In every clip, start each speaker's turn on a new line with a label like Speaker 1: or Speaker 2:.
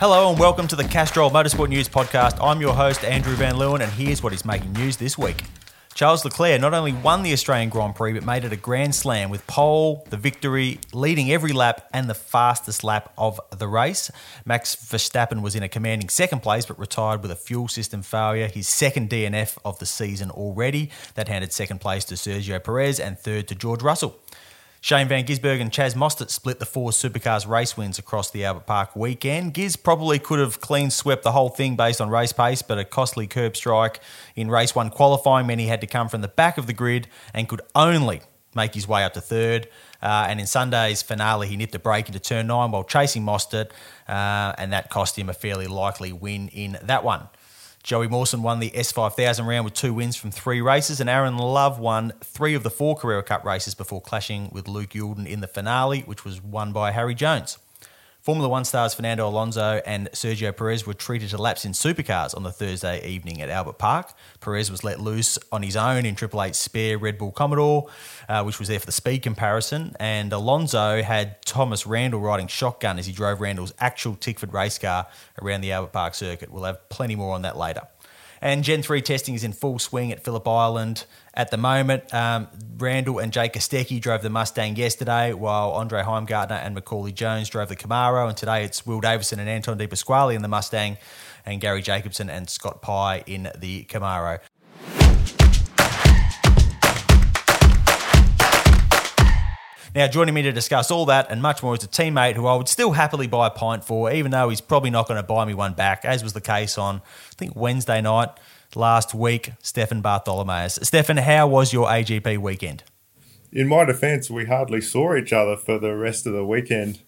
Speaker 1: Hello and welcome to the Castrol Motorsport News Podcast. I'm your host, Andrew Van Leeuwen, and here's what is making news this week. Charles Leclerc not only won the Australian Grand Prix, but made it a grand slam with pole, the victory, leading every lap, and the fastest lap of the race. Max Verstappen was in a commanding second place, but retired with a fuel system failure, his second DNF of the season already. That handed second place to Sergio Perez and third to George Russell. Shane Van Gisbergen and Chaz Mostert split the four supercars race wins across the Albert Park weekend. Giz probably could have clean swept the whole thing based on race pace, but a costly curb strike in race one qualifying meant he had to come from the back of the grid and could only make his way up to third. Uh, and in Sunday's finale, he nipped a brake into turn nine while chasing Mostert, uh, and that cost him a fairly likely win in that one. Joey Mawson won the S5000 round with two wins from three races, and Aaron Love won three of the four Carrera Cup races before clashing with Luke Youlden in the finale, which was won by Harry Jones. Formula One stars Fernando Alonso and Sergio Perez were treated to laps in supercars on the Thursday evening at Albert Park. Perez was let loose on his own in Triple Eight spare Red Bull Commodore, uh, which was there for the speed comparison, and Alonso had Thomas Randall riding shotgun as he drove Randall's actual Tickford race car around the Albert Park circuit. We'll have plenty more on that later. And Gen 3 testing is in full swing at Phillip Island at the moment. Um, Randall and Jake Kostecki drove the Mustang yesterday, while Andre Heimgartner and Macaulay Jones drove the Camaro. And today it's Will Davison and Anton De Pasquale in the Mustang, and Garry Jacobson and Scott Pye in the Camaro. Now, joining me to discuss all that and much more is a teammate who I would still happily buy a pint for, even though he's probably not going to buy me one back, as was the case on, I think, Wednesday night last week, Stefan Bartholomaeus. Stefan, how was your AGP weekend?
Speaker 2: In my defence, we hardly saw each other for the rest of the weekend.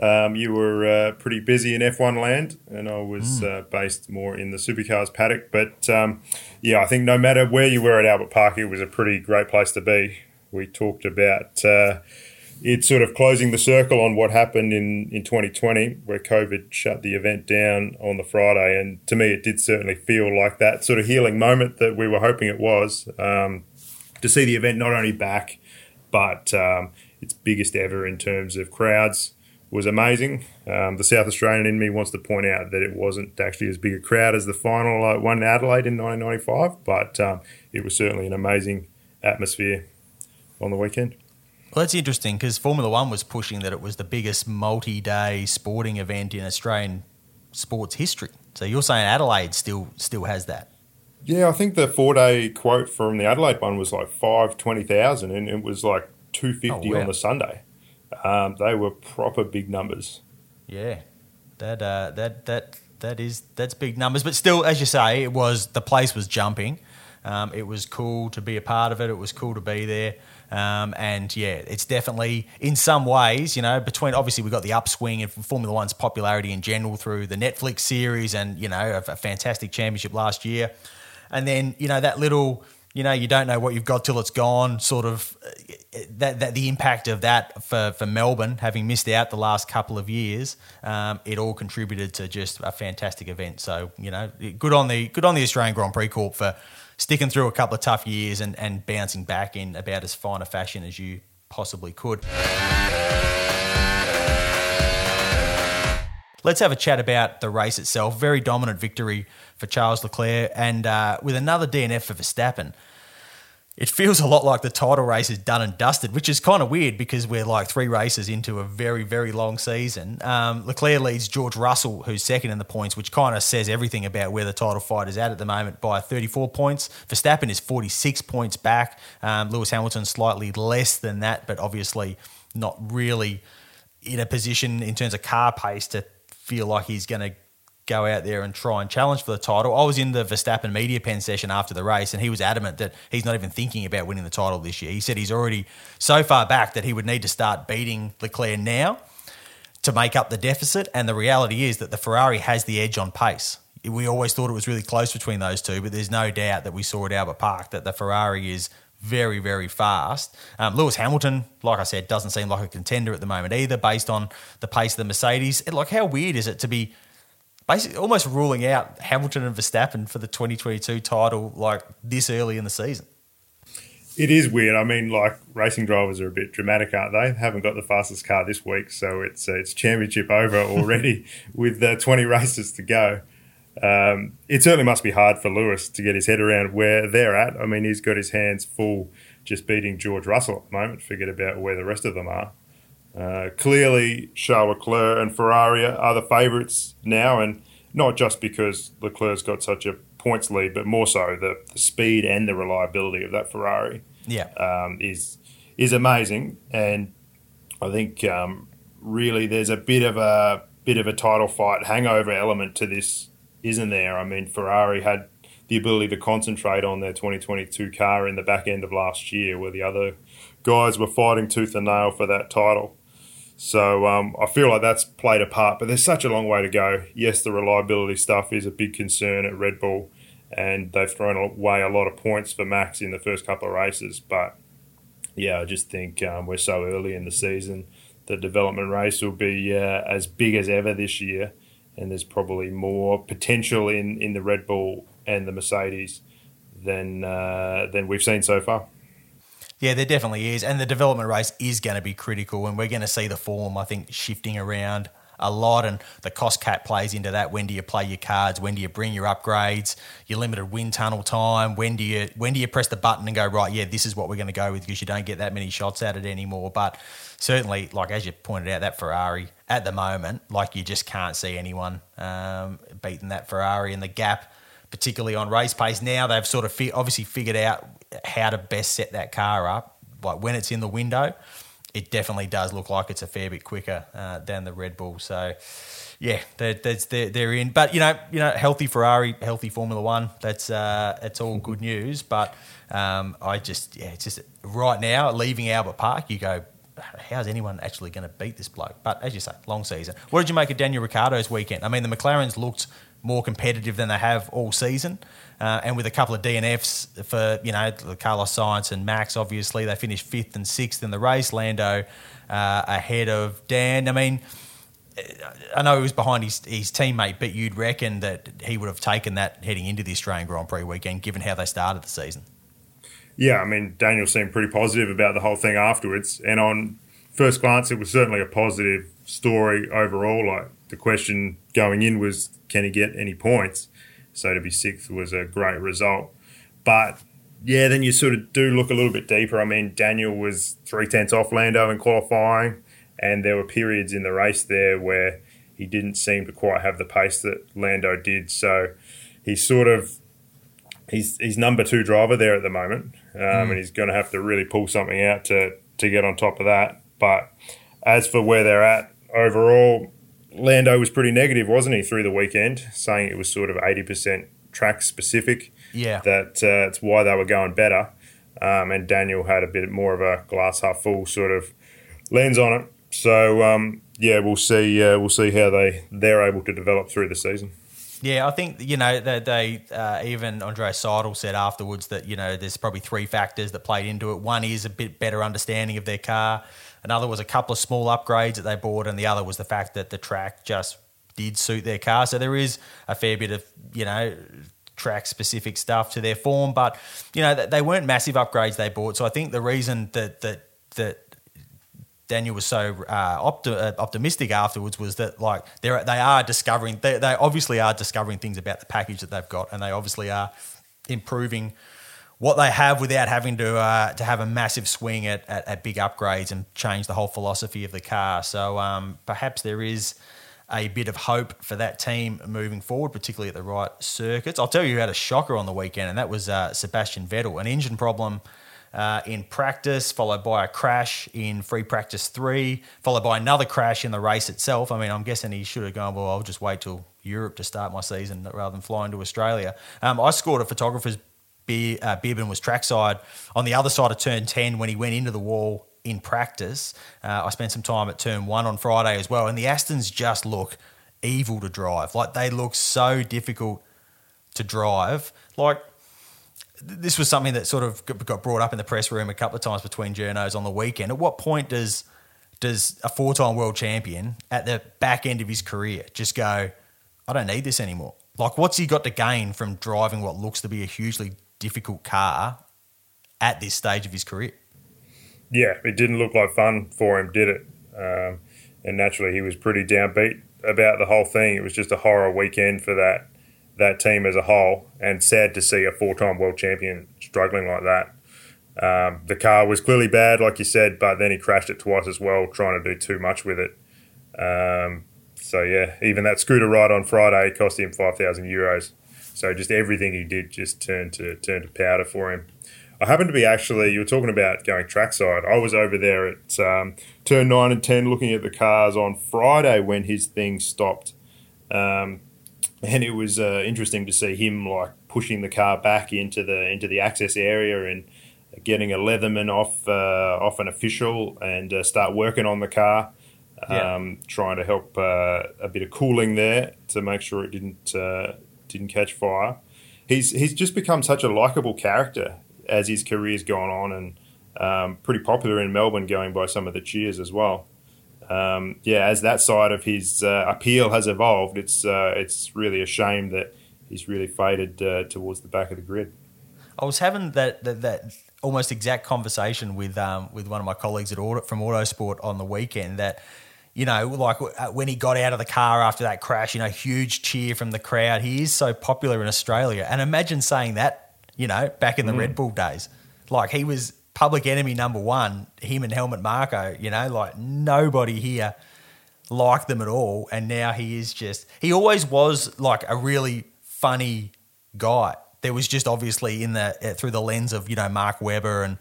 Speaker 2: Um, you were uh, pretty busy in F1 land, and I was mm. uh, based more in the supercars paddock. But um, yeah, I think no matter where you were at Albert Park, it was a pretty great place to be we talked about uh, it sort of closing the circle on what happened in, in 2020, where COVID shut the event down on the Friday. And to me, it did certainly feel like that sort of healing moment that we were hoping it was um, to see the event not only back, but um, its biggest ever in terms of crowds was amazing. Um, the South Australian in me wants to point out that it wasn't actually as big a crowd as the final uh, one in Adelaide in 1995, but um, it was certainly an amazing atmosphere on the weekend.
Speaker 1: Well, that's interesting because Formula One was pushing that it was the biggest multi-day sporting event in Australian sports history. So you're saying Adelaide still still has that?
Speaker 2: Yeah, I think the four-day quote from the Adelaide one was like five twenty thousand, and it was like two fifty oh, wow. on the Sunday. Um, they were proper big numbers.
Speaker 1: Yeah, that uh, that that that is that's big numbers, but still, as you say, it was the place was jumping. Um, it was cool to be a part of it. It was cool to be there. Um, and yeah, it's definitely in some ways, you know, between obviously we've got the upswing in Formula One's popularity in general through the Netflix series and, you know, a, a fantastic championship last year. And then, you know, that little, you know, you don't know what you've got till it's gone. Sort of uh, that, that the impact of that for, for Melbourne, having missed out the last couple of years, um, it all contributed to just a fantastic event. So you know, good on the good on the Australian Grand Prix Corp for sticking through a couple of tough years and, and bouncing back in about as fine a fashion as you possibly could. Let's have a chat about the race itself. Very dominant victory for Charles Leclerc, and uh, with another DNF for Verstappen. It feels a lot like the title race is done and dusted, which is kind of weird because we're like three races into a very, very long season. Um, Leclerc leads George Russell, who's second in the points, which kind of says everything about where the title fight is at at the moment by 34 points. Verstappen is 46 points back. Um, Lewis Hamilton slightly less than that, but obviously not really in a position in terms of car pace to feel like he's going to go out there and try and challenge for the title. I was in the Verstappen media pen session after the race, and he was adamant that he's not even thinking about winning the title this year. He said he's already so far back that he would need to start beating Leclerc now to make up the deficit. And the reality is that the Ferrari has the edge on pace. We always thought it was really close between those two, but there's no doubt that we saw at Albert Park that the Ferrari is very, very fast. Um, Lewis Hamilton, like I said, doesn't seem like a contender at the moment either, based on the pace of the Mercedes. Like, how weird is it to be basically almost ruling out Hamilton and Verstappen for the 2022 title like this early in the season.
Speaker 2: It is weird. I mean, like racing drivers are a bit dramatic, aren't they? Haven't got the fastest car this week, so it's uh, it's championship over already with uh, 20 races to go. Um, it certainly must be hard for Lewis to get his head around where they're at. I mean, he's got his hands full just beating George Russell at the moment. Forget about where the rest of them are. Uh, clearly, Charles Leclerc and Ferrari are the favourites now, and not just because Leclerc's got such a points lead, but more so the, the speed and the reliability of that Ferrari.
Speaker 1: Yeah,
Speaker 2: um, is is amazing, and I think um, really there's a bit of a bit of a title fight hangover element to this, isn't there? I mean, Ferrari had the ability to concentrate on their 2022 car in the back end of last year, where the other guys were fighting tooth and nail for that title. So um, I feel like that's played a part, but there's such a long way to go. Yes, the reliability stuff is a big concern at Red Bull, and they've thrown away a lot of points for Max in the first couple of races. But yeah, I just think um, we're so early in the season. The development race will be uh, as big as ever this year, and there's probably more potential in, in the Red Bull and the Mercedes than uh, than we've seen so far.
Speaker 1: Yeah, there definitely is. And the development race is going to be critical. And we're going to see the form, I think, shifting around a lot. And the cost cap plays into that. When do you play your cards? When do you bring your upgrades? Your limited wind tunnel time? When do you when do you press the button and go, right, yeah, this is what we're going to go with because you don't get that many shots at it anymore. But certainly, like as you pointed out, that Ferrari at the moment, like you just can't see anyone um, beating that Ferrari and the gap particularly on race pace. Now they've sort of fi- obviously figured out how to best set that car up. Like when it's in the window, it definitely does look like it's a fair bit quicker uh, than the Red Bull. So, yeah, they're, they're, they're in. But you know, you know, healthy Ferrari, healthy Formula One. That's uh, that's all good news. But um, I just, yeah, it's just right now leaving Albert Park, you go. How's anyone actually going to beat this bloke? But as you say, long season. What did you make of Daniel Ricciardo's weekend? I mean, the McLarens looked more competitive than they have all season. Uh, and with a couple of DNFs for, you know, Carlos Sainz and Max, obviously, they finished fifth and sixth in the race. Lando uh, ahead of Dan. I mean, I know he was behind his, his teammate, but you'd reckon that he would have taken that heading into the Australian Grand Prix weekend, given how they started the season.
Speaker 2: Yeah, I mean, Daniel seemed pretty positive about the whole thing afterwards. And on first glance, it was certainly a positive story overall. Like the question going in was, can he get any points? So to be sixth was a great result. But yeah, then you sort of do look a little bit deeper. I mean, Daniel was three tenths off Lando in qualifying, and there were periods in the race there where he didn't seem to quite have the pace that Lando did. So he's sort of he's he's number two driver there at the moment, um, mm. and he's going to have to really pull something out to to get on top of that. But as for where they're at overall, Lando was pretty negative, wasn't he, through the weekend, saying it was sort of 80% track specific.
Speaker 1: Yeah.
Speaker 2: That uh, it's why they were going better. Um, and Daniel had a bit more of a glass half full sort of lens on it. So um, yeah, we'll see. Uh, we'll see how they they're able to develop through the season.
Speaker 1: Yeah, I think you know they, they uh, even Andreas Seidl said afterwards that you know there's probably three factors that played into it. One is a bit better understanding of their car. Another was a couple of small upgrades that they bought, and the other was the fact that the track just did suit their car. So there is a fair bit of you know track specific stuff to their form, but you know they weren't massive upgrades they bought. So I think the reason that that that Daniel was so uh, opti- uh, optimistic afterwards was that like they they are discovering they, they obviously are discovering things about the package that they've got, and they obviously are improving what they have without having to uh, to have a massive swing at, at, at, big upgrades and change the whole philosophy of the car. So um, perhaps there is a bit of hope for that team moving forward, particularly at the right circuits. I'll tell you who had a shocker on the weekend, and that was uh, Sebastian Vettel, an engine problem. Uh, in practice, followed by a crash in free practice three, followed by another crash in the race itself. I mean, I'm guessing he should have gone, well, I'll just wait till Europe to start my season rather than flying to Australia. Um, I scored a photographer's Be- uh, was trackside on the other side of turn 10 when he went into the wall in practice. Uh, I spent some time at turn one on Friday as well, and the Astons just look evil to drive. Like they look so difficult to drive. Like this was something that sort of got brought up in the press room a couple of times between journos on the weekend. At what point does does a four-time world champion at the back end of his career just go, I don't need this anymore? Like, what's he got to gain from driving what looks to be a hugely difficult car at this stage of his career?
Speaker 2: Yeah, it didn't look like fun for him, did it? Um, and naturally, he was pretty downbeat about the whole thing. It was just a horror weekend for that that team as a whole, and sad to see a four-time world champion struggling like that. Um, the car was clearly bad, like you said, but then he crashed it twice as well, trying to do too much with it. Um, so yeah, even that scooter ride on Friday cost him five thousand euros. So just everything he did just turned to turned to powder for him. I happened to be actually you were talking about going trackside. I was over there at um, turn nine and ten looking at the cars on Friday when his thing stopped, um, and it was uh, interesting to see him like pushing the car back into the into the access area and getting a Leatherman off uh, off an official and uh, start working on the car yeah. um, trying to help uh, a bit of cooling there to make sure it didn't uh, didn't catch fire. He's he's just become such a likable character as his career's gone on, and um, pretty popular in Melbourne, going by some of the cheers as well. Um, yeah, as that side of his uh, appeal has evolved, it's uh, it's really a shame that he's really faded uh, towards the back of the grid.
Speaker 1: I was having that, that, that almost exact conversation with um, with one of my colleagues at Auto, from Autosport on the weekend that you know, like uh, when he got out of the car after that crash, you know, huge cheer from the crowd. He is so popular in Australia. And imagine saying that, you know, back in the mm. Red Bull days. Like he was public enemy number one, him and Helmut Marko, you know, like nobody here liked them at all. And now he is just, he always was like a really funny guy. There was just obviously in the, uh, through the lens of, you know, Mark Webber and,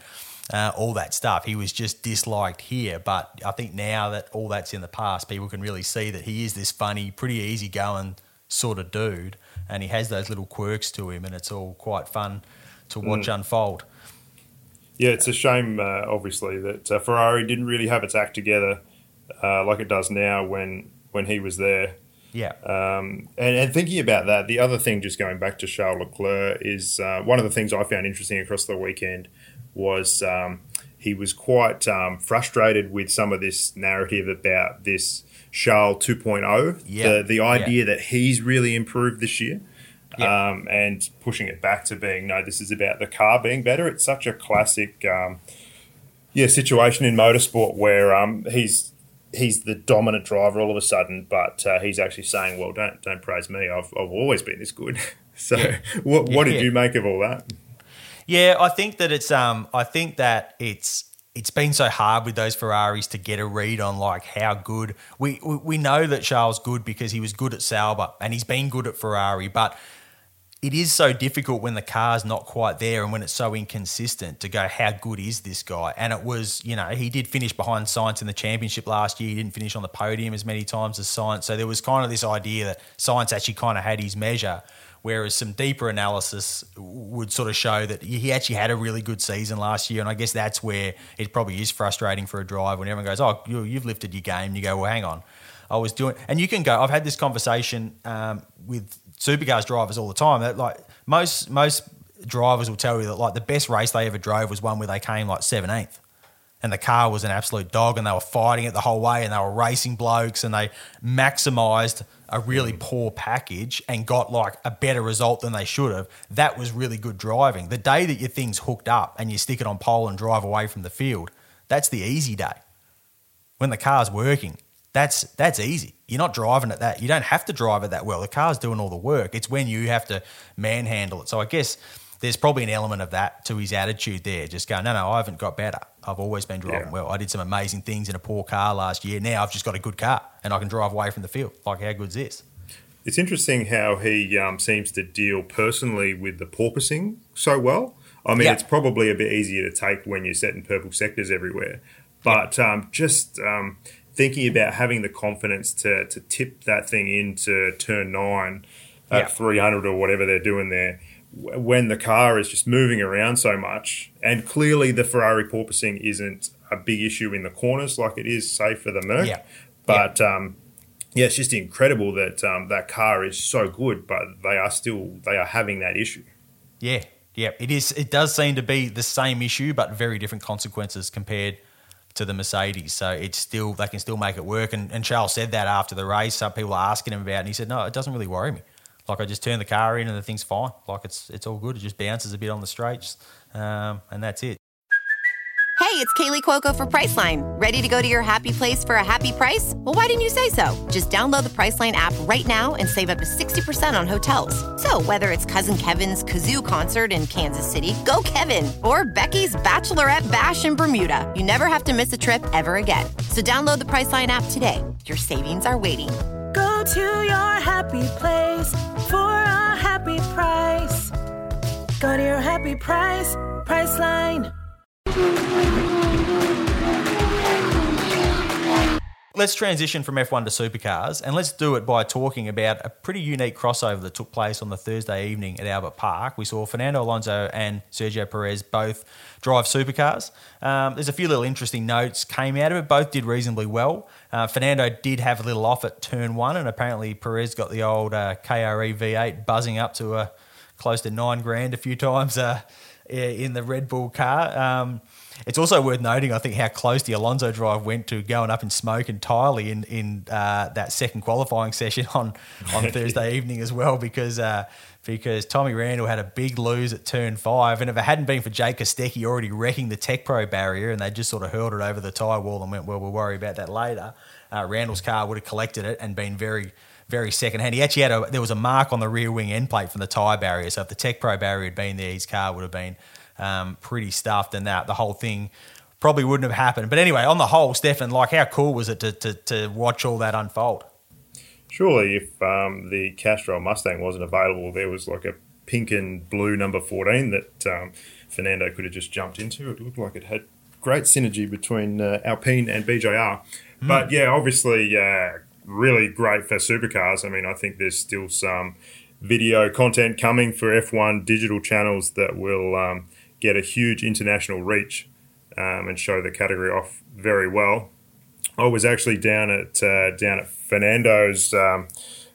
Speaker 1: uh, all that stuff. He was just disliked here, but I think now that all that's in the past, people can really see that he is this funny, pretty easygoing sort of dude, and he has those little quirks to him, and it's all quite fun to watch mm. unfold.
Speaker 2: Yeah, it's a shame, uh, obviously, that uh, Ferrari didn't really have its act together uh, like it does now when when he was there.
Speaker 1: Yeah.
Speaker 2: Um, and, and, thinking about that, the other thing, just going back to Charles Leclerc, is uh, one of the things I found interesting across the weekend was um, he was quite um, frustrated with some of this narrative about this Charles 2.0, yeah. the, the idea yeah. that he's really improved this year. Yeah. Um, and pushing it back to being no, this is about the car being better. It's such a classic, um, yeah, situation in motorsport where um, he's he's the dominant driver all of a sudden, but uh, he's actually saying, "Well, don't don't praise me. I've I've always been this good." so, what what did you make of all that?
Speaker 1: Yeah, I think that it's um I think that it's it's been so hard with those Ferraris to get a read on like how good we we know that Charles good because he was good at Sauber and he's been good at Ferrari, but it is so difficult when the car's not quite there and when it's so inconsistent to go how good is this guy? And it was you know he did finish behind Sainz in the championship last year. He didn't finish on the podium as many times as Sainz. so there was kind of this idea that Sainz actually kind of had his measure Whereas some deeper analysis would sort of show that he actually had a really good season last year. And I guess that's where it probably is frustrating for a drive when everyone goes, Oh, you've lifted your game. You go, Well, hang on. I was doing, and you can go. I've had this conversation um, with supercars drivers all the time. That like most most drivers will tell you that like the best race they ever drove was one where they came like seventeenth, and the car was an absolute dog, and they were fighting it the whole way, and they were racing blokes, and they maximised a really mm. poor package and got like a better result than they should have, that was really good driving. The day that your thing's hooked up and you stick it on pole and drive away from the field, that's the easy day. When the car's working, that's that's easy. You're not driving it that you don't have to drive it that well. The car's doing all the work. It's when you have to manhandle it. So I guess there's probably an element of that to his attitude there. Just going, no, no, I haven't got better. I've always been driving
Speaker 2: Yeah.
Speaker 1: well. I did some amazing things in a poor car last year. Now I've just got a good car and I can drive away from the field. Like, how good's this?
Speaker 2: It's interesting how he um, seems to deal personally with the porpoising so well. I mean,
Speaker 1: Yeah.
Speaker 2: it's probably a bit easier to take when you're setting purple sectors everywhere, but um, just um, thinking about having the confidence to to tip that thing into turn nine at
Speaker 1: Yeah.
Speaker 2: 300 or whatever they're doing there. When the car is just moving around so much, and clearly the Ferrari porpoising isn't a big issue in the corners like it is, say, for the Merc.
Speaker 1: Yeah.
Speaker 2: But um, yeah, it's just incredible that um, that car is so good, but they are still they are having that issue.
Speaker 1: Yeah, yeah. It is. It does seem to be the same issue, but very different consequences compared to the Mercedes. So it's still they can still make it work. And, and Charles said that after the race. Some people are asking him about, it, and he said, "No, it doesn't really worry me. Like I just turn the car in, and the thing's fine. Like it's it's all good. It just bounces a bit on the straights, um, and that's it."
Speaker 3: Hey, it's Kaley Cuoco for Priceline. Ready to go to your happy place for a happy price? Well, why didn't you say so? Just download the Priceline app right now and save up to 60% on hotels. So, whether it's Cousin Kevin's Kazoo concert in Kansas City, go Kevin, or Becky's Bachelorette Bash in Bermuda, you never have to miss a trip ever again. So, download the Priceline app today. Your savings are waiting.
Speaker 4: Go to your happy place for a happy price. Go to your happy price, Priceline.
Speaker 1: Let's transition from F1 to supercars and let's do it by talking about a pretty unique crossover that took place on the Thursday evening at Albert Park. We saw Fernando Alonso and Sergio Perez both drive supercars. Um, there's a few little interesting notes came out of it. Both did reasonably well. Uh, Fernando did have a little off at turn one, and apparently Perez got the old uh, KRE V8 buzzing up to a close to nine grand a few times uh, in the Red Bull car. Um, it's also worth noting, I think, how close the Alonso drive went to going up in smoke entirely in in uh, that second qualifying session on on Thursday evening as well, because uh, because Tommy Randall had a big lose at turn five, and if it hadn't been for Jake Kostecki already wrecking the TecPro barrier, and they just sort of hurled it over the tyre wall and went, well, we'll worry about that later. Uh, Randall's car would have collected it and been very very second hand. He actually had a there was a mark on the rear wing end plate from the tyre barrier. So if the TecPro barrier had been there, his car would have been um, pretty stuffed, and that the whole thing probably wouldn't have happened. But anyway, on the whole, Stefan, like how cool was it to to, to watch all that unfold?
Speaker 2: Surely, if um, the Castrol Mustang wasn't available, there was like a pink and blue number 14 that um, Fernando could have just jumped into. It looked like it had great synergy between uh, Alpine and BJR. But yeah, obviously, uh, really great for supercars. I mean, I think there's still some video content coming for F1 digital channels that will um, get a huge international reach um, and show the category off very well. I was actually down at uh, down at Fernando's um,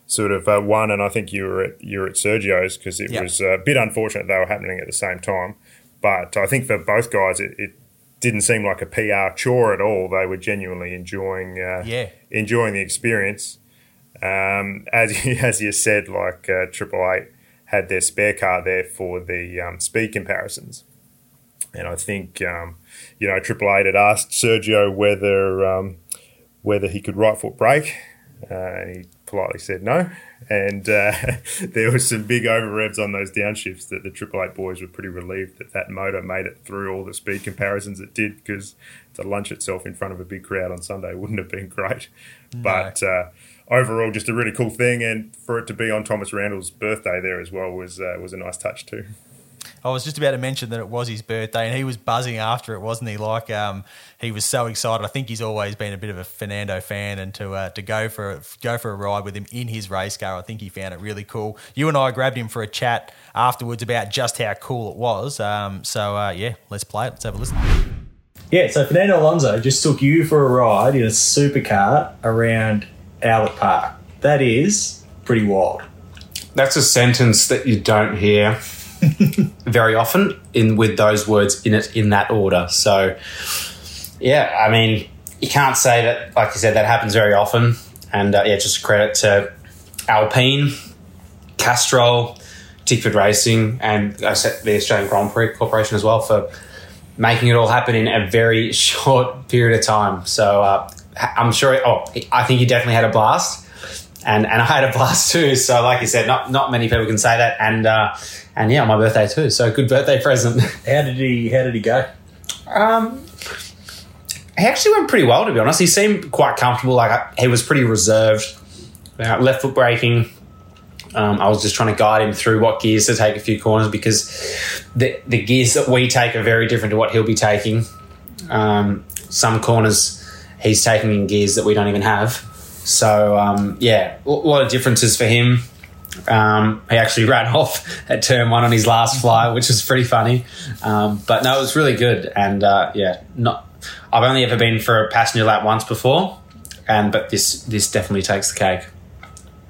Speaker 2: sort of uh, one, and I think you were at you were at Sergio's because it
Speaker 1: Yeah.
Speaker 2: was a bit unfortunate they were happening at the same time. But I think for both guys, it, it didn't seem like a PR chore at all. They were genuinely enjoying uh,
Speaker 1: Yeah.
Speaker 2: enjoying the experience. Um, as you, as you said, like uh, Triple Eight had their spare car there for the um, speed comparisons. And I think um, you know Triple Eight had asked Sergio whether um, whether he could right foot brake, uh, and he politely said no. And uh, there was some big over revs on those downshifts that the Triple Eight boys were pretty relieved that that motor made it through all the speed comparisons it did because to lunch itself in front of a big crowd on Sunday wouldn't have been great. But uh, overall, just a really cool thing, and for it to be on Thomas Randall's birthday there as well was uh, was a nice touch too.
Speaker 1: I was just about to mention that it was his birthday, and he was buzzing after it, wasn't he? Like um, he was so excited. I think he's always been a bit of a Fernando fan, and to uh, to go for go for a ride with him in his race car, I think he found it really cool. You and I grabbed him for a chat afterwards about just how cool it was. Um, so uh, yeah, let's play it. Let's have a listen. Yeah, so Fernando Alonso just took you for a ride in a supercar around Albert Park. That is pretty wild.
Speaker 5: That's a sentence that you don't hear very often in with those words in it in that order. So, yeah, I mean, you can't say that, like you said, that happens very often. And uh, yeah, just credit to Alpine, Castrol, Tickford Racing, and I said the Australian Grand Prix Corporation as well for making it all happen in a very short period of time. So uh, I'm sure. Oh, I think you definitely had a blast. and and I had a blast too. So, like you said, not not many people can say that, and uh, and yeah, on my birthday too. So, good birthday present.
Speaker 1: How did he? How did he go?
Speaker 5: Um, he actually went pretty well, to be honest. He seemed quite comfortable. Like I, he was pretty reserved. Uh, left foot braking. Um, I was just trying to guide him through what gears to take a few corners because the the gears that we take are very different to what he'll be taking. Um, some corners he's taking in gears that we don't even have. So um, yeah, a lot of differences for him. Um, he actually ran off at turn one on his last fly, which was pretty funny. Um, but no, it was really good, and uh, yeah, not. I've only ever been for a passenger lap once before, and but this this definitely takes the cake.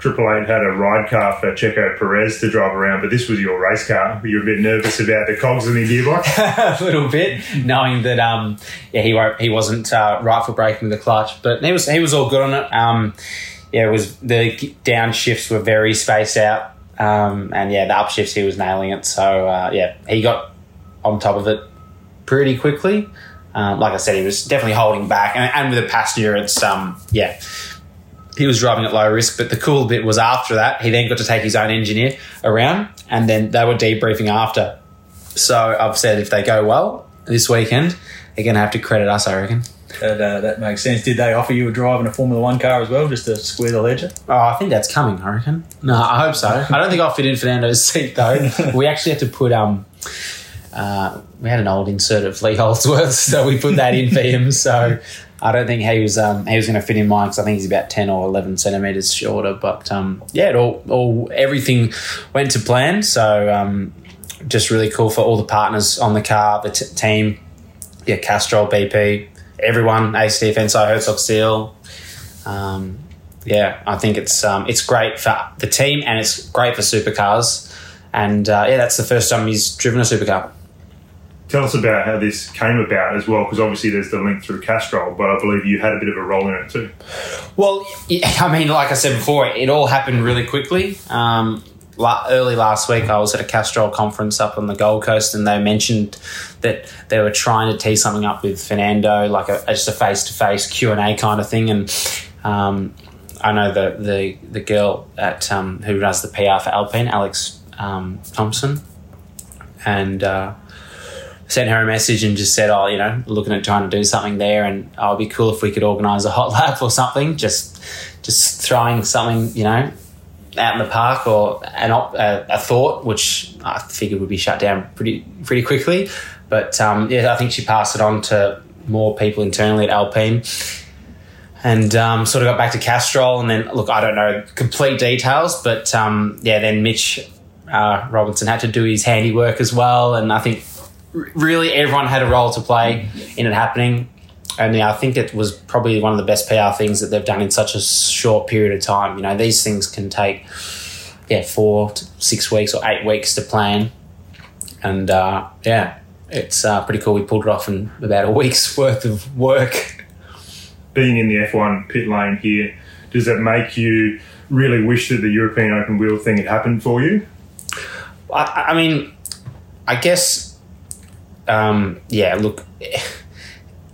Speaker 2: Triple Eight had a ride car for Checo Perez to drive around, but this was your race car. Were you a bit nervous about the cogs in the gearbox?
Speaker 5: a little bit, knowing that um, yeah, he won't, he wasn't uh, right for braking the clutch, but he was he was all good on it. Um, yeah, it was the downshifts were very spaced out, um, and yeah, the upshifts he was nailing it. So uh, yeah, he got on top of it pretty quickly. Um, like I said, he was definitely holding back, and, and with a passenger, it's um, yeah, he was driving at low risk. But the cool bit was after that, he then got to take his own engineer around, and then they were debriefing after. So I've said if they go well this weekend, they're going to have to credit us, I reckon.
Speaker 1: That, uh, that makes sense. Did they offer you a drive in a Formula One car as well, just to square the ledger?
Speaker 5: Oh, I think that's coming. I reckon. No, I hope so. I don't think I'll fit in Fernando's seat though. we actually had to put um, uh, we had an old insert of Lee Holdsworth, so we put that in for him. So I don't think he was um, he was going to fit in mine because I think he's about ten or eleven centimeters shorter. But um, yeah, it all all everything went to plan. So um, just really cool for all the partners on the car, the t- team, yeah, Castrol, BP, everyone, ACT, Enso, Herzog Steel. Um, yeah, I think it's um, it's great for the team and it's great for supercars. And uh, yeah, that's the first time he's driven a supercar.
Speaker 2: Tell us about how this came about as well, because obviously there's the link through Castrol, but I believe you had a bit of a role in it too.
Speaker 5: Well, I mean, like I said before, it all happened really quickly. Um, early last week, I was at a Castrol conference up on the Gold Coast, and they mentioned that they were trying to tee something up with Fernando, like a, just a face to face Q and A kind of thing. And um, I know the the the girl at um, who does the PR for Alpine, Alex um, Thompson, and. Uh, sent her a message and just said, "Oh, you know, looking at trying to do something there, and oh, it'd be cool if we could organise a hot lap or something. Just, just throwing something, you know, out in the park or an op- a, a thought, which I figured would be shut down pretty pretty quickly. But um, yeah, I think she passed it on to more people internally at Alpine." And um, sort of got back to Castrol, and then look, I don't know complete details, but um, yeah, then Mitch uh, Robinson had to do his handiwork as well, and I think really everyone had a role to play in it happening. And yeah, I think it was probably one of the best PR things that they've done in such a short period of time. You know, these things can take yeah four to six weeks or eight weeks to plan, and uh, yeah, it's uh, pretty cool. We pulled it off in about a week's worth of work.
Speaker 2: Being in the F1 pit lane here, does that make you really wish that the European open wheel thing had happened for you?
Speaker 5: I, I mean, I guess, um, yeah. Look,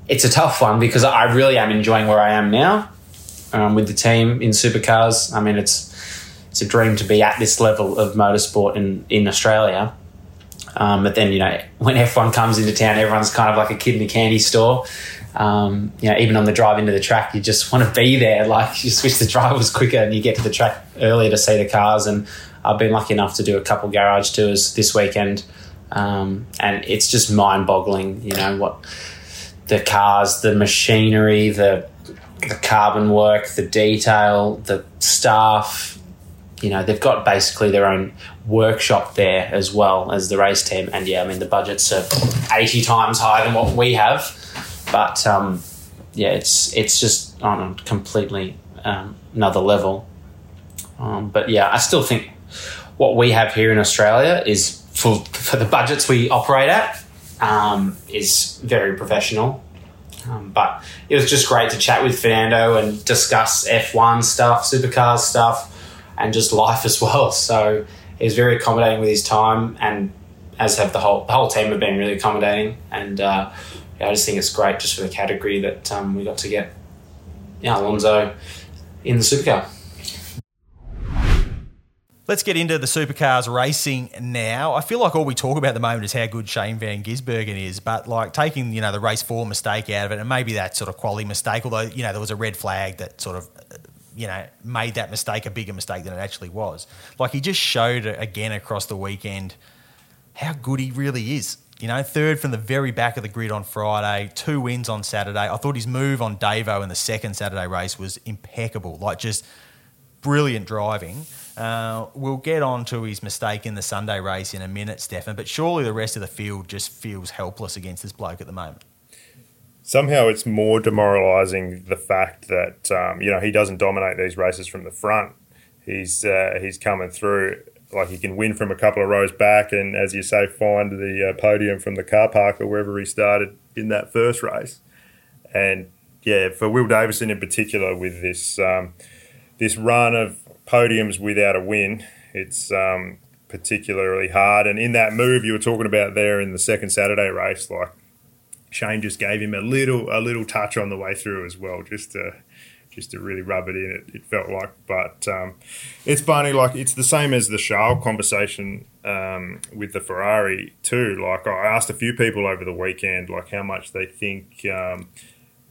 Speaker 5: it's a tough one because I really am enjoying where I am now um, with the team in supercars. I mean, it's it's a dream to be at this level of motorsport in in Australia. Um, but then you know when F1 comes into town, everyone's kind of like a kid in a candy store. Um, you know, even on the drive into the track, you just want to be there. Like you switch the drivers quicker, and you get to the track earlier to see the cars. And I've been lucky enough to do a couple garage tours this weekend, um, and it's just mind-boggling. You know what the cars, the machinery, the the carbon work, the detail, the staff. You know, they've got basically their own workshop there as well as the race team. And yeah, I mean, the budgets are 80 times higher than what we have. But um, yeah, it's it's just on a completely um, another level. Um, but yeah, I still think what we have here in Australia is for for the budgets we operate at um, is very professional. Um, but it was just great to chat with Fernando and discuss F1 stuff, supercars stuff, and just life as well. So he was very accommodating with his time, and as have the whole the whole team have been really accommodating. And uh, yeah, I just think it's great just for the category that um, we got to get yeah, Alonso in the supercar.
Speaker 1: Let's get into the supercars racing now. I feel like all we talk about at the moment is how good Shane Van Gisbergen is, but like taking you know the race four mistake out of it, and maybe that sort of quality mistake, although you know there was a red flag that sort of you know made that mistake a bigger mistake than it actually was. Like he just showed again across the weekend how good he really is. You know, third from the very back of the grid on Friday, two wins on Saturday. I thought his move on Davo in the second Saturday race was impeccable, like just brilliant driving. Uh, we'll get on to his mistake in the Sunday race in a minute, Stefan, but surely the rest of the field just feels helpless against this bloke at the moment.
Speaker 2: Somehow it's more demoralising the fact that um, you know he doesn't dominate these races from the front. He's uh, he's coming through like he can win from a couple of rows back, and as you say, find the uh, podium from the car park or wherever he started in that first race. And yeah, for Will Davison in particular, with this um, this run of podiums without a win, it's um, particularly hard. And in that move you were talking about there in the second Saturday race, like Shane just gave him a little a little touch on the way through as well, just to just to really rub it in. It, it felt like, but um, it's funny. Like it's the same as the Charles conversation um, with the Ferrari too. Like I asked a few people over the weekend, like how much they think um,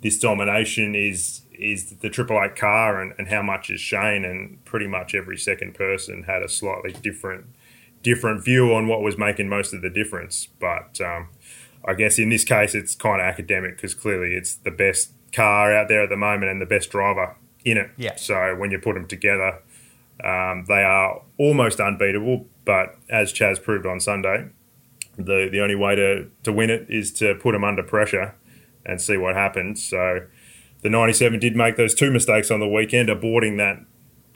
Speaker 2: this domination is is the Triple Eight car and, and how much is Shane, and pretty much every second person had a slightly different different view on what was making most of the difference. But um, I guess in this case, it's kind of academic because clearly it's the best car out there at the moment and the best driver in it.
Speaker 1: Yeah.
Speaker 2: So when you put them together, um, they are almost unbeatable. But as Chaz proved on Sunday, the the only way to, to win it is to put them under pressure and see what happens. So the 97 did make those two mistakes on the weekend, aborting that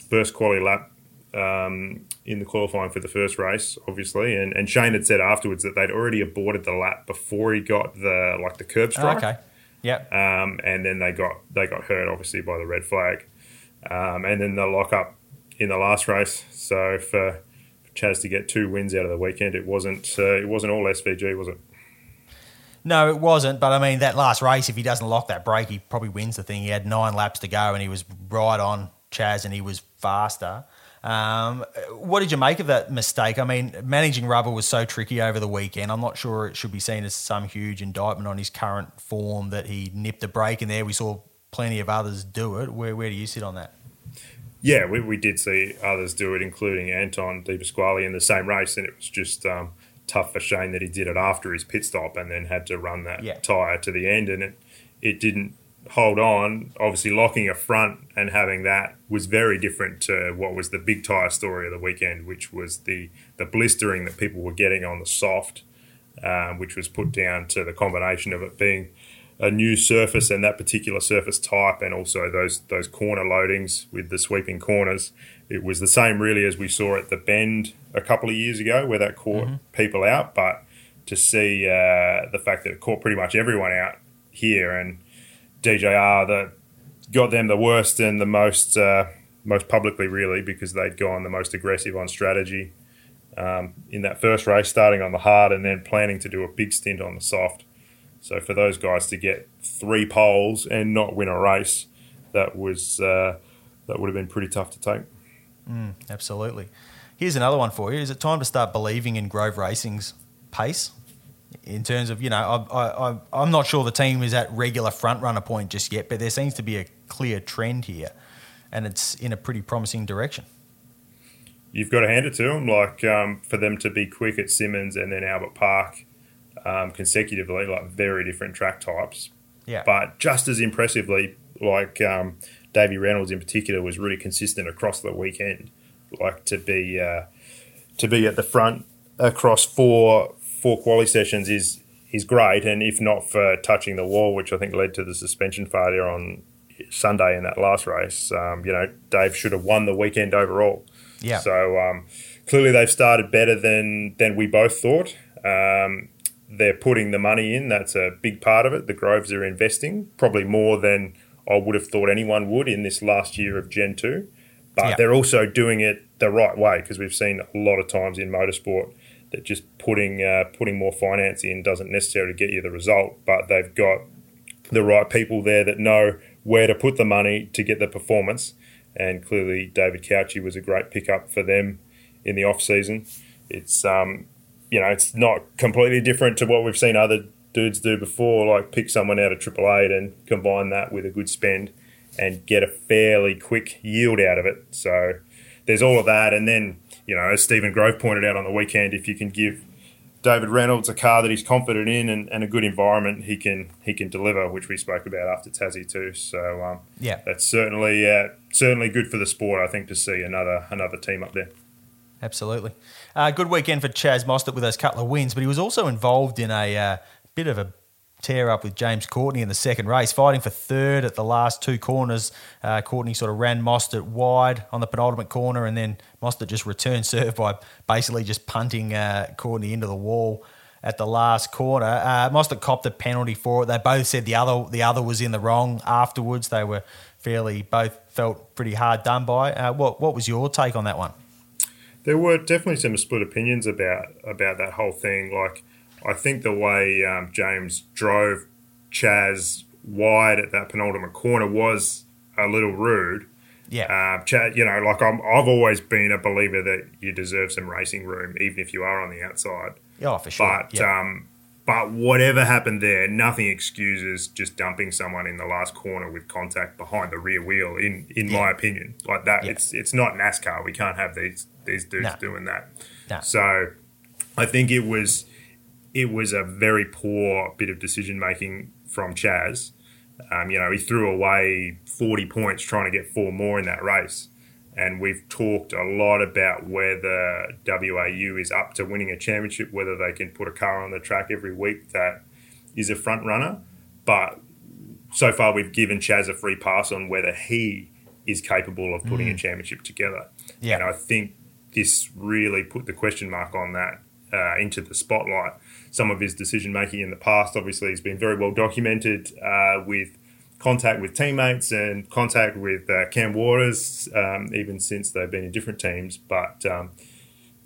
Speaker 2: first quality lap um, in the qualifying for the first race, obviously. And, and Shane had said afterwards that they'd already aborted the lap before he got the like the curb strike.
Speaker 1: Oh, okay. Yep.
Speaker 2: Um, and then they got they got hurt obviously by the red flag, um, and then the lock up in the last race. So for Chaz to get two wins out of the weekend, it wasn't uh, it wasn't all SVG, was it?
Speaker 1: No, it wasn't. But I mean, that last race, if he doesn't lock that brake, he probably wins the thing. He had nine laps to go, and he was right on Chaz, and he was faster. Um, what did you make of that mistake? I mean, managing rubber was so tricky over the weekend. I'm not sure it should be seen as some huge indictment on his current form that he nipped a brake in there. We saw plenty of others do it. Where where do you sit on that?
Speaker 2: Yeah, we, we did see others do it, including Anton De Pasquale in the same race, and it was just um, tough for Shane that he did it after his pit stop and then had to run that
Speaker 1: Yeah.
Speaker 2: tyre to the end, and it it didn't hold on. Obviously, locking a front and having that was very different to what was the big tyre story of the weekend, which was the the blistering that people were getting on the soft, um, which was put down to the combination of it being a new surface and that particular surface type, and also those those corner loadings with the sweeping corners. It was the same really as we saw at the bend a couple of years ago, where that caught people out. But to see uh, the fact that it caught pretty much everyone out here, and DJR that got them the worst and the most uh, most publicly really because they'd gone the most aggressive on strategy um, in that first race, starting on the hard and then planning to do a big stint on the soft. So for those guys to get three poles and not win a race, that was uh, that would have been pretty tough to take.
Speaker 1: Absolutely. Here's another one for you. Is it time to start believing in Grove Racing's pace? In terms of, you know, I, I, I, I'm not sure the team is at regular front runner point just yet, but there seems to be a clear trend here, and it's in a pretty promising direction.
Speaker 2: You've got to hand it to them, like um, for them to be quick at Symmons and then Albert Park um, consecutively, like very different track types.
Speaker 1: Yeah.
Speaker 2: But just as impressively, like um, Davey Reynolds in particular was really consistent across the weekend. Like to be uh, to be at the front across four four quali sessions is is great, and if not for touching the wall, which I think led to the suspension failure on Sunday in that last race, um, you know, Dave should have won the weekend overall.
Speaker 1: Yeah.
Speaker 2: So um, clearly they've started better than than we both thought. Um, they're putting the money in. That's a big part of it. The Groves are investing probably more than I would have thought anyone would in this last year of Gen two. But
Speaker 1: Yeah.
Speaker 2: they're also doing it the right way because we've seen a lot of times in motorsport that just putting uh, putting more finance in doesn't necessarily get you the result. But they've got the right people there that know where to put the money to get the performance. And clearly, David Cauchi was a great pickup for them in the off season. It's um, you know, it's not completely different to what we've seen other dudes do before, like pick someone out of Triple Eight and combine that with a good spend and get a fairly quick yield out of it. So there's all of that, and then you know, as Stephen Grove pointed out on the weekend, if you can give David Reynolds a car that he's confident in and, and, a good environment, he can he can deliver, which we spoke about after Tassie too. So um,
Speaker 1: yeah,
Speaker 2: that's certainly uh, certainly good for the sport. I think to see another another team up there.
Speaker 1: Absolutely, uh, good weekend for Chaz Mostert with those couple of wins, but he was also involved in a uh, bit of a tear up with James Courtney in the second race, fighting for third at the last two corners. Uh, Courtney sort of ran Mostert wide on the penultimate corner, and then Mostert just returned serve by basically just punting uh, Courtney into the wall at the last corner. Uh, Mostert copped a penalty for it. They both said the other the other was in the wrong afterwards. They were fairly both felt pretty hard done by. Uh, what what was your take on that one?
Speaker 2: There were definitely some split opinions about about that whole thing. Like I think the way um, James drove Chaz wide at that penultimate corner was a little rude.
Speaker 1: Yeah.
Speaker 2: Uh, Chaz, you know, like I'm, I've always been a believer that you deserve some racing room, even if you are on the outside.
Speaker 1: Yeah, for sure.
Speaker 2: But yeah. um, but whatever happened there, nothing excuses just dumping someone in the last corner with contact behind the rear wheel. In in yeah. my opinion, like that, yeah. it's it's not NASCAR. We can't have these these dudes no. doing that.
Speaker 1: No.
Speaker 2: So, I think it was it was a very poor bit of decision making from Chaz. Um, you know, he threw away 40 points trying to get four more in that race. And we've talked a lot about whether WAU is up to winning a championship, whether they can put a car on the track every week that is a front runner. But so far, we've given Chaz a free pass on whether he is capable of putting mm. a championship together.
Speaker 1: Yeah.
Speaker 2: And I think this really put the question mark on that uh, into the spotlight some of his decision making in the past. Obviously, he's been very well documented uh, with contact with teammates and contact with uh, Cam Waters, um, even since they've been in different teams. But um,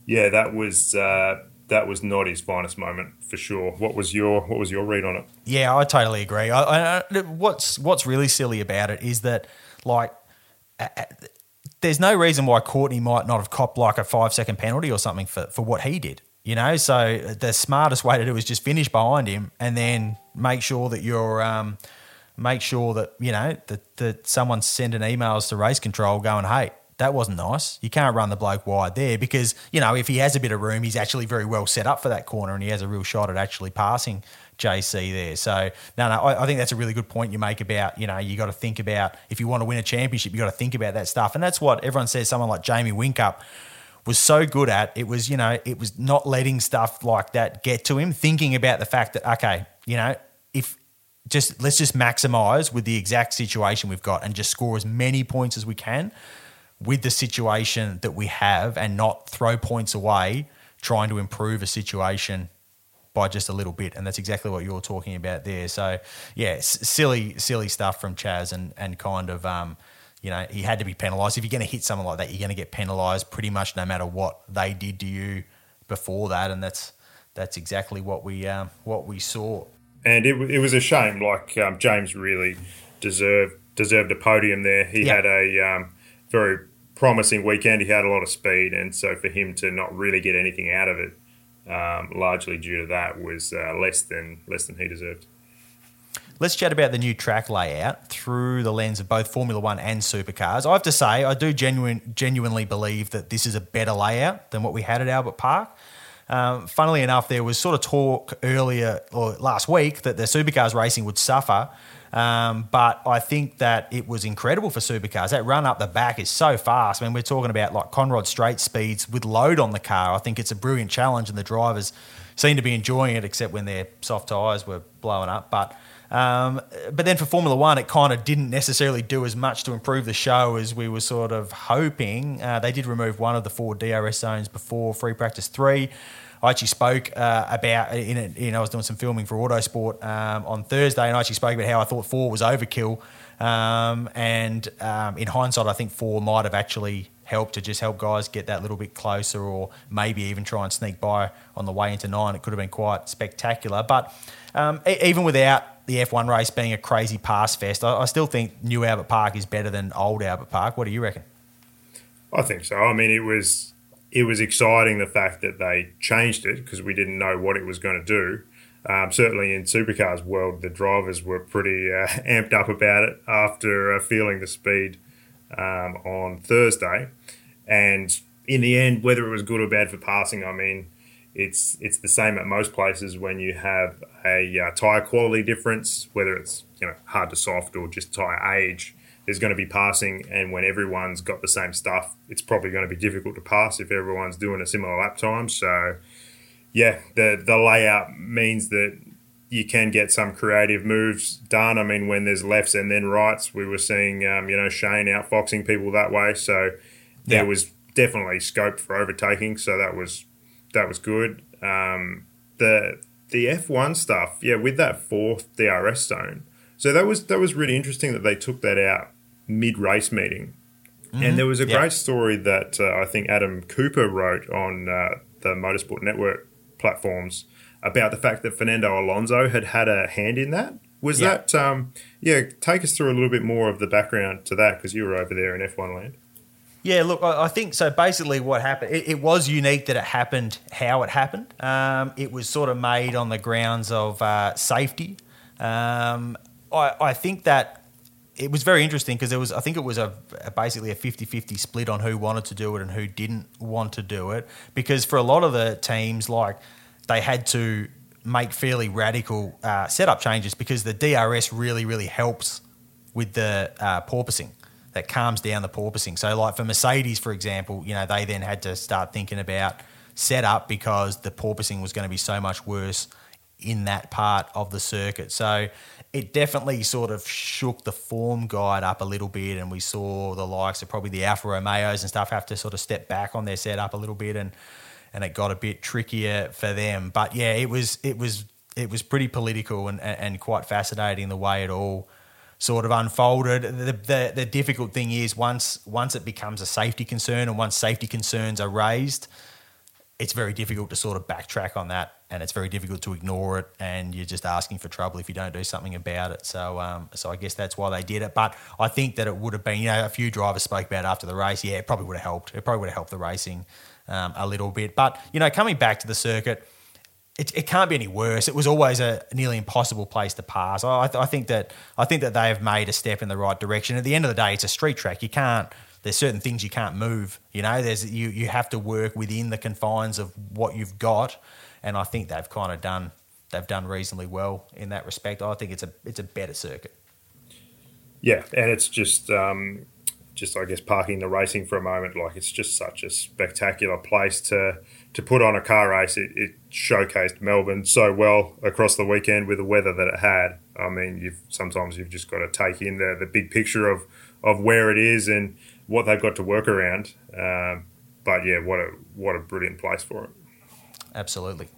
Speaker 2: yeah, that was uh, that was not his finest moment for sure. What was your what was your read on it?
Speaker 1: Yeah, I totally agree. I, I, what's what's really silly about it is that like. there's no reason why Courtney might not have copped like a five second penalty or something for, for what he did. You know, so the smartest way to do is just finish behind him and then make sure that you're um, make sure that you know that that someone's sending emails to race control going, hey, that wasn't nice. You can't run the bloke wide there because you know if he has a bit of room, he's actually very well set up for that corner and he has a real shot at actually passing JC there. So no, no, I, I think that's a really good point you make about you know you got to think about if you want to win a championship, you got to think about that stuff, and that's what everyone says. Someone like Jamie Whincup was so good at. It was, you know, it was not letting stuff like that get to him, thinking about the fact that, okay, you know, if just let's just maximize with the exact situation we've got and just score as many points as we can with the situation that we have and not throw points away trying to improve a situation by just a little bit. And that's exactly what you're talking about there. So, yeah, silly, silly stuff from Chaz and, and kind of, um, you know, he had to be penalised. If you're going to hit someone like that, you're going to get penalised pretty much no matter what they did to you before that, and that's that's exactly what we um, what we saw.
Speaker 2: And it, it was a shame. Like um, James really deserved deserved a podium there. He had a um, very promising weekend. He had a lot of speed, and so for him to not really get anything out of it, um, largely due to that, was uh, less than less than he deserved.
Speaker 1: Let's chat about the new track layout through the lens of both Formula One and supercars. I have to say, I do genuine, genuinely believe that this is a better layout than what we had at Albert Park. Um, funnily enough, there was sort of talk earlier or last week that the supercars racing would suffer. Um, but I think that it was incredible for supercars. That run up the back is so fast. I mean, we're talking about like Conrod straight speeds with load on the car. I think it's a brilliant challenge, and the drivers seem to be enjoying it, except when their soft tyres were blowing up. But um, but then for Formula One, it kind of didn't necessarily do as much to improve the show as we were sort of hoping. Uh, they did remove one of the four DRS zones before free practice three. I actually spoke uh, about in know, I was doing some filming for Autosport um, on Thursday, and I actually spoke about how I thought four was overkill. Um, and um, in hindsight, I think four might have actually helped to just help guys get that little bit closer, or maybe even try and sneak by on the way into nine. It could have been quite spectacular. But um, even without the F1 race being a crazy pass fest, I, I, still think New Albert Park is better than old Albert Park. What do you reckon?
Speaker 2: I think so. I mean, it was it was exciting the fact that they changed it because we didn't know what it was going to do. Um, certainly in supercars world, the drivers were pretty uh, amped up about it after uh, feeling the speed um, on Thursday. And in the end, whether it was good or bad for passing, I mean, it's it's the same at most places when you have a uh, tire quality difference, whether it's you know hard to soft or just tire age. There's going to be passing, and when everyone's got the same stuff, it's probably going to be difficult to pass if everyone's doing a similar lap time. So, yeah, the the layout means that you can get some creative moves done. I mean, when there's lefts and then rights, we were seeing um, you know Shane outfoxing people that way. So there
Speaker 1: Yeah.
Speaker 2: was definitely scope for overtaking. So that was that was good. Um, the the F one stuff, yeah, with that fourth DRS zone. So that was that was really interesting that they took that out mid race meeting. And there was a
Speaker 1: Yeah.
Speaker 2: great story that uh, I think Adam Cooper wrote on uh, the Motorsport Network platforms about the fact that Fernando Alonso had had a hand in that. Was
Speaker 1: Yeah.
Speaker 2: that, um, yeah, take us through a little bit more of the background to that because you were over there in F1 land.
Speaker 1: Yeah, look, I think so. Basically, what happened, it, it was unique that it happened how it happened. Um, it was sort of made on the grounds of uh, safety. Um, I, I think that it was very interesting because it was, I think it was a, a basically a 50 50 split on who wanted to do it and who didn't want to do it. Because for a lot of the teams, like they had to make fairly radical uh, setup changes because the DRS really, really helps with the uh, porpoising that calms down the porpoising. So, like for Mercedes, for example, you know, they then had to start thinking about setup because the porpoising was going to be so much worse in that part of the circuit. So, it definitely sort of shook the form guide up a little bit, and we saw the likes of probably the Alfa Romeos and stuff have to sort of step back on their setup a little bit, and and it got a bit trickier for them. But yeah, it was it was it was pretty political and and quite fascinating the way it all sort of unfolded. The, the the difficult thing is once once it becomes a safety concern and once safety concerns are raised, it's very difficult to sort of backtrack on that, and it's very difficult to ignore it, and you're just asking for trouble if you don't do something about it. So, um, so I guess that's why they did it. But I think that it would have been, you know, a few drivers spoke about after the race. Yeah, it probably would have helped. It probably would have helped the racing um, a little bit. But you know, coming back to the circuit, it, it can't be any worse. It was always a nearly impossible place to pass. I, I think that I think that they have made a step in the right direction. At the end of the day, it's a street track. You can't. There's certain things you can't move. You know, there's you you have to work within the confines of what you've got, and I think they've kind of done they've done reasonably well in that respect. I think it's a it's a better circuit.
Speaker 2: Yeah, and it's just, um, just I guess parking the racing for a moment. Like it's just such a spectacular place to to put on a car race. It, it showcased Melbourne so well across the weekend with the weather that it had. I mean, you've sometimes you've just got to take in the the big picture of of where it is and what they've got to work around. Um, but yeah, what a what a brilliant place for it.
Speaker 1: Absolutely.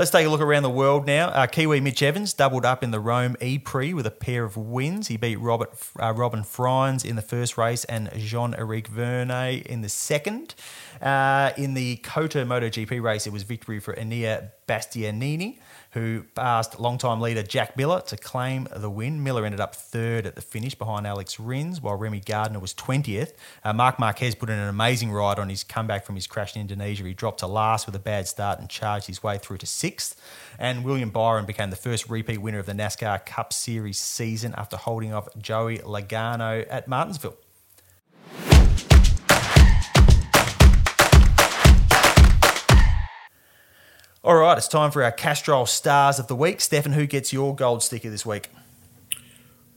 Speaker 1: Let's take a look around the world now. Uh, Kiwi Mitch Evans doubled up in the Rome E Prix with a pair of wins. He beat Robert uh, Robin Frijns in the first race and Jean Eric Vergne in the second. Uh, in the COTA MotoGP race, it was victory for Enea Bastianini, who passed longtime leader Jack Miller to claim the win. Miller ended up third at the finish behind Alex Rins, while Remy Gardner was 20th. Uh, Marc Marquez put in an amazing ride on his comeback from his crash in Indonesia. He dropped to last with a bad start and charged his way through to sixth. And William Byron became the first repeat winner of the NASCAR Cup Series season after holding off Joey Logano at Martinsville. All right, it's time for our Castrol Stars of the Week. Stefan, who gets your gold sticker this week?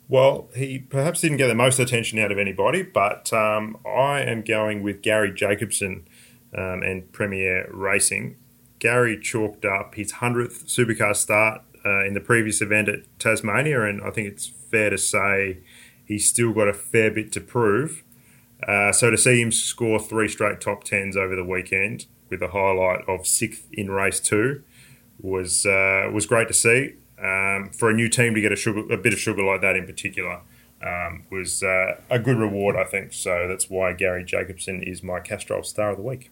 Speaker 2: Well, he perhaps didn't get the most attention out of anybody, but um, I am going with Garry Jacobson um, and PremiAir Racing. Garry chalked up his 100th supercar start uh, in the previous event at Tasmania, and I think it's fair to say he's still got a fair bit to prove. Uh, so to see him score three straight top tens over the weekend with a highlight of sixth in race two was uh, was great to see. Um, for a new team to get a sugar, a bit of sugar like that in particular, um, was uh, a good reward, I think. So that's why Garry Jacobson is my Castrol Star of the Week.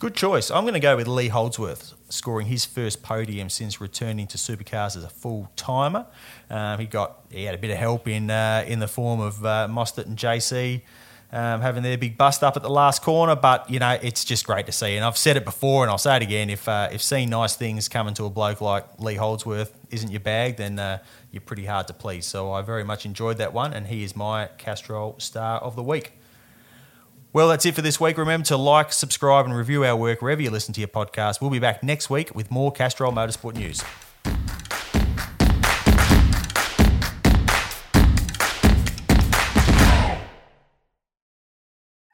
Speaker 1: Good choice. I'm going to go with Lee Holdsworth, scoring his first podium since returning to supercars as a full timer. Um, he got he had a bit of help in uh, in the form of uh, Mostert and JC. Um, having their big bust up at the last corner, but you know it's just great to see. And I've said it before, and I'll say it again: if uh, if seeing nice things coming to a bloke like Lee Holdsworth isn't your bag, then uh, you're pretty hard to please. So I very much enjoyed that one, and he is my Castrol star of the week. Well, that's it for this week. Remember to like, subscribe, and review our work wherever you listen to your podcast. We'll be back next week with more Castrol Motorsport news.